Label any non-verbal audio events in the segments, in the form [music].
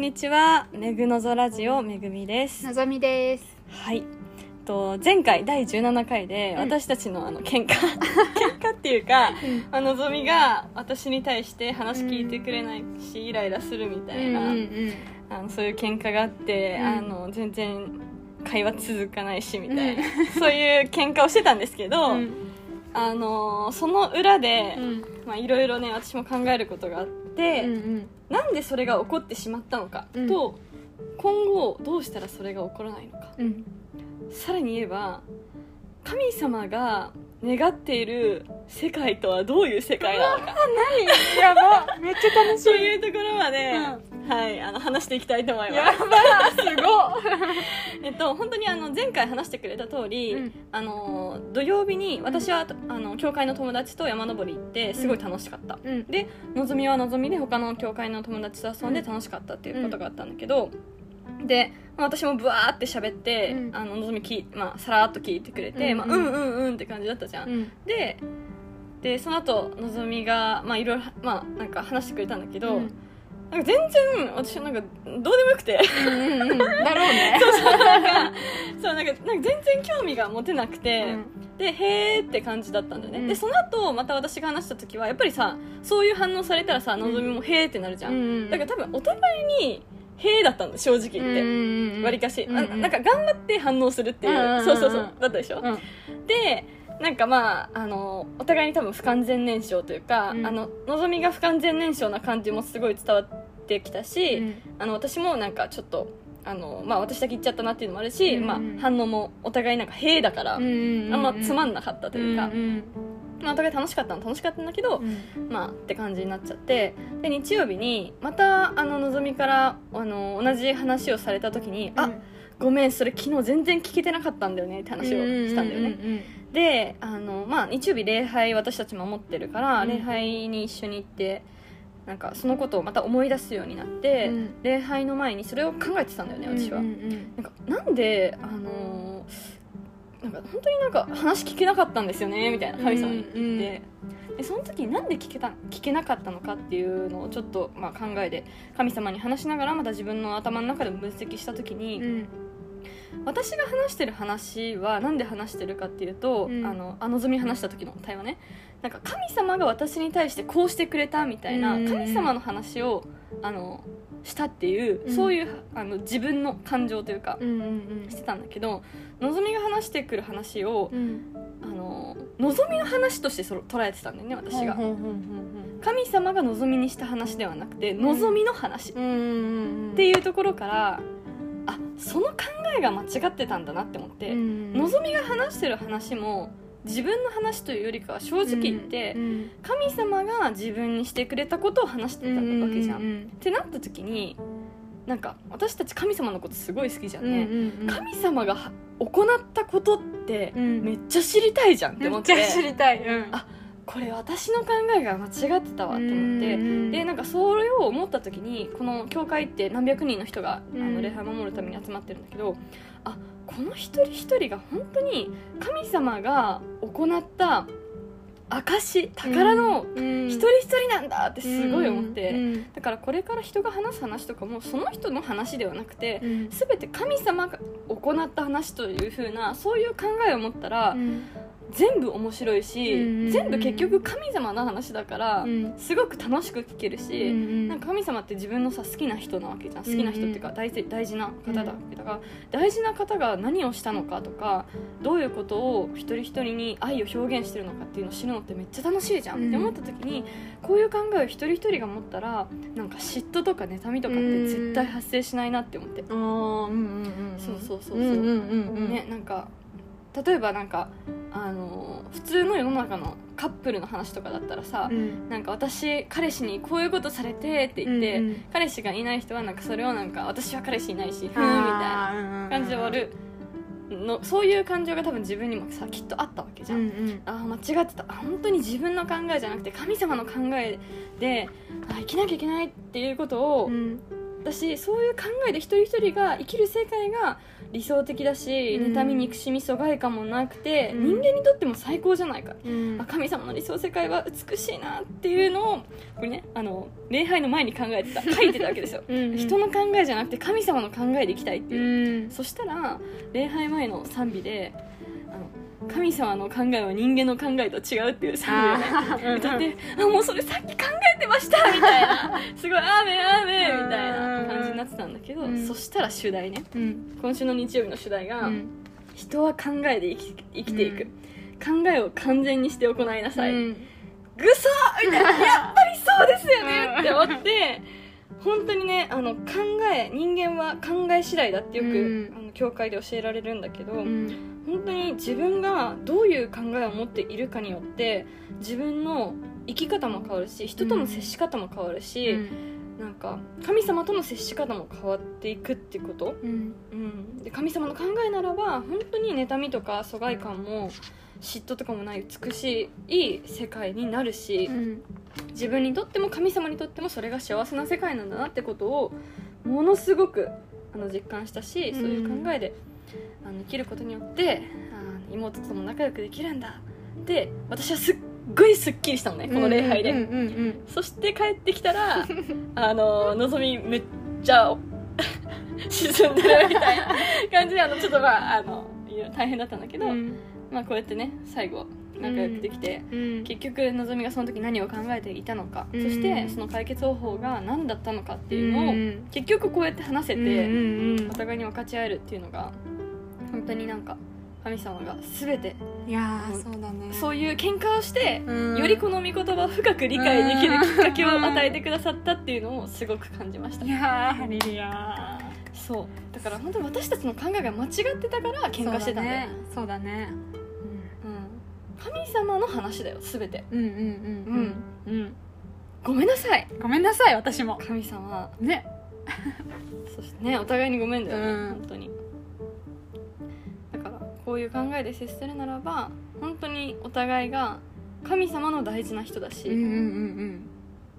んにちは。めぐのぞラジオめぐみです。のぞみです。はい。と前回第17回でうん。私たちのあの喧嘩 [laughs] 喧嘩っていうかあのぞみが私に対して話聞いてくれないし、イライラするみたいな、あのそういう喧嘩があって、うん。あの全然会話続かないしみたいな、そういう喧嘩をしてたんですけど、うんあのその裏でうん。まあいろいろね私も考えることがあって、うんなんでそれが起こってしまったのかうん。と、今後どうしたらそれが起こらないのか。うん。さらに言えば神様が願っている世界とはどういう世界なのか。[laughs] やば。めっちゃ楽しそうい [laughs] いうところまで、はい、あの話していきたいと思います。やばすご [laughs] えっと、本当にあの前回話してくれた通り、うん。あの土曜日に私はあの教会の友達と山登り行ってすごい楽しかった、うん。でのぞみはのぞみで他の教会の友達と遊んで楽しかったっていうことがあったんだけど、で、まあ私もブワーって喋って、うん。あののぞみき、まあ、さらっと聞いてくれて、うん。まあ、うん。うんうんって感じだったじゃん、うん。ででその後のぞみがまあいろいろまあなんか話してくれたんだけど、うんなんか全然私はなんかどうでもよくて。うんうんだろうね。[laughs] そうなんかそうなんかなんか全然興味が持てなくて、うん。でへーって感じだったんだよね、うん。でその後また私が話した時はやっぱりさそういう反応されたらさのぞみもへーってなるじゃん、うんだから多分お互いにへーだったんだ正直言って、わりかし、うんあなんか頑張って反応するっていう、うんうんうん。そうそうそう。だったでしょ、うん。でなんかまああのお互いに多分不完全燃焼というか、うん。あののぞみが不完全燃焼な感じもすごい伝わってきたし、あの私もなんかちょっとあの、まあ、私だけ言っちゃったなっていうのもあるし、うん。まあ、反応もお互いなんか「へえ」だから、うんうんあんまつまんんなかったというか、んまあ、お互い楽しかったの楽しかったんだけど、うん。まあって感じになっちゃってで日曜日にまたあののぞみからあの同じ話をされた時に「あごめんそれ昨日全然聞けてなかったんだよね」って話をしたんだよね、であの、まあ、日曜日礼拝私たち守ってるから、うん。礼拝に一緒に行ってなんかそのことをまた思い出すようになって、うん。礼拝の前にそれを考えてたんだよね私は、うんうんなんかなんであのーなんか本当になんか話聞けなかったんですよねみたいな神様に。言って、でその時になんで聞けた聞けなかったのかっていうのをちょっと、まあ、考えで神様に話しながらまた自分の頭の中でも分析した時に、うん。私が話してる話はなんで話してるかっていうと、うん。あのあのぞみ話した時の対話ねなんか神様が私に対してこうしてくれたみたいなうん。神様の話をあのしたっていう、うん。そういうあの自分の感情というか、うんうんしてたんだけどのぞみが話してくる話をうん。あののぞみの話としてそれ捉えてたんだよね私が。神様がのぞみにした話ではなくてん。のぞみの話。っうんうんうん。ていうところからあその考えが間違ってたんだなって思って、うんのぞみが話してる話も自分の話というよりかは正直言って、うん神様が自分にしてくれたことを話してたわけじゃん。うんうん。ってなった時になんか私たち神様のことすごい好きじゃんね。うんうんうん。神様がは行ったことってうん。めっちゃ知りたいじゃんって思って、めっちゃ知りたい。うん。あこれ私の考えが間違ってたわって思って。うん。でなんかそれを思った時にこの教会って何百人の人が、あうん。の礼拝を守るために集まってるんだけどあこの一人一人が本当に神様が行った証宝のうん。一人一人なんだってすごい思って、うん。だからこれから人が話す話とかもその人の話ではなくてうん。全て神様が行った話という風なそういう考えを持ったら、うん全部面白いし、うん全部結局神様の話だから、うん。すごく楽しく聞けるし、うんなんか神様って自分のさ好きな人なわけじゃん。好きな人っていうか大事大事な方だわけだから、大事な方が何をしたのかとかどういうことを一人一人に愛を表現してるのかっていうのを知るのってめっちゃ楽しいじゃん、うん。って思った時にこういう考えを一人一人が持ったらなんか嫉妬とか妬みとかって絶対発生しないなって思って、あーうんうんうんそうそうそうそう。うんうんうんうん。ねなんか例えばなんかあの普通の世の中のカップルの話とかだったらさ、うん。なんか私彼氏にこういうことされてって言って、うんうん。彼氏がいない人はなんかそれをなんか私は彼氏いないしふーんみたいなな感じで終わるのそういう感情が多分自分にもさきっとあったわけじゃん、うんうん。ああ間違ってた。あ本当に自分の考えじゃなくて神様の考えであ生きなきゃいけないっていうことを、うん。私そういう考えで一人一人が生きる世界が理想的だし、うん。妬み憎しみ疎外感もなくて、うん。人間にとっても最高じゃないか、うん。あ神様の理想世界は美しいなっていうのをこれねあの礼拝の前に考えてた [laughs] 書いてたわけですよ。うん人の考えじゃなくて神様の考えでいきたいってういう、ん。そしたら礼拝前の賛美で神様の考えは人間の考えと違うっていう賛美をね歌ってあもうそれさっき考えてましたみたいな。すごい「アなってたんだけど、うん。そしたら主題ねうん。今週の日曜日の主題が、うん。人は考えで生き生きていく、考えを完全にして行いなさい、うん。ぐそみたいなやっぱりそうですよねって思って本当にねあの考え人間は考え次第だってよく、うん。あの教会で教えられるんだけど、うん。本当に自分がどういう考えを持っているかによって自分の生き方も変わるし人との接し方も変わるし、なんか神様との接し方も変わっていくってこと、うん。うん、で神様の考えならば本当に妬みとか疎外感も嫉妬とかもない美しい世界になるし、うん。自分にとっても神様にとってもそれが幸せな世界なんだなってことをものすごくあの実感したし、うん。そういう考えであの生きることによってあ妹とも仲良くできるんだって私はすっごいすっきりしたのねこの礼拝で、そして帰ってきたらあののぞみめっちゃ [laughs] 沈んでるみたいな感じであのちょっとまああの大変だったんだけど、うん。まあ、こうやってね最後仲良くできて、うん結局のぞみがその時何を考えていたのか、うん。そしてその解決方法が何だったのかっていうのを、うん結局こうやって話せて、お互いに分かち合えるっていうのが本当になんか神様が全て。いやーそうだね。そういう喧嘩をして、うん。よりこの御言葉を深く理解できるきっかけを与えてくださったっていうのをすごく感じました。いやーハレルヤそう。だから本当に私たちの考えが間違ってたから喧嘩してたんだよ。そうだね。うん、神様の話だよ全て。うんうんうんうん。うん。ごめんなさい。ごめんなさい私も。神様。ね。そしてね。お互いにごめんだよね、うん。本当にこういう考えで接するならば本当にお互いが神様の大事な人だし、うんうんうん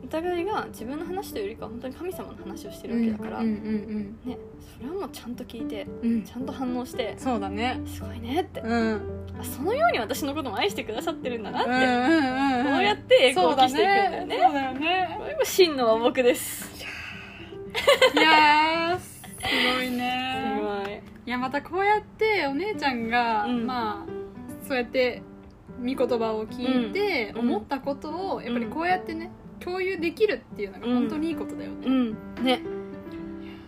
お互いが自分の話というよりかは本当に神様の話をしてうんるわけだから、うんうんね、それはもうちゃんと聞いてうん。うんちゃんと反応してそうだね。すごいねって。うん。あそのように私のことも愛してくださってるんだなって、うんうんうんこうやって栄光を期していくんだよね。そうだよね。これも真の和睦です。すいやーすごいねごいいやまたこうやってお姉ちゃんが、うん。まあそうやって御言葉を聞いてうん。思ったことをやっぱりこうやってね共有できるっていうのが本当にいいことだよね、うん。ね。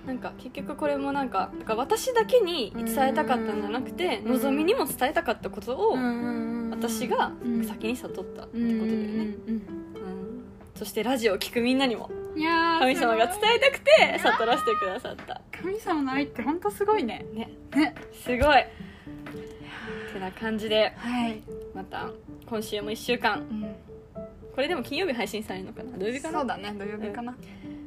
なんか結局これもなんかだから私だけに伝えたかったんじゃなくてうん。のぞみにも伝えたかったことをうん私がうん。先に悟ったってことだよね、うんうんうんそしてラジオを聞くみんなにもうんいやー神様が伝えたくて悟らせてくださった神様の愛って本当すごいね。ね。ね。すごい。てな感じではい、また今週も1週間。これでも金曜日配信されるのかな？土曜日かな？そうだね。土曜日かな、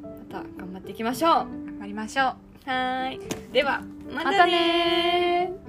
また頑張っていきましょう。頑張りましょう。はーい。ではまたねまたねー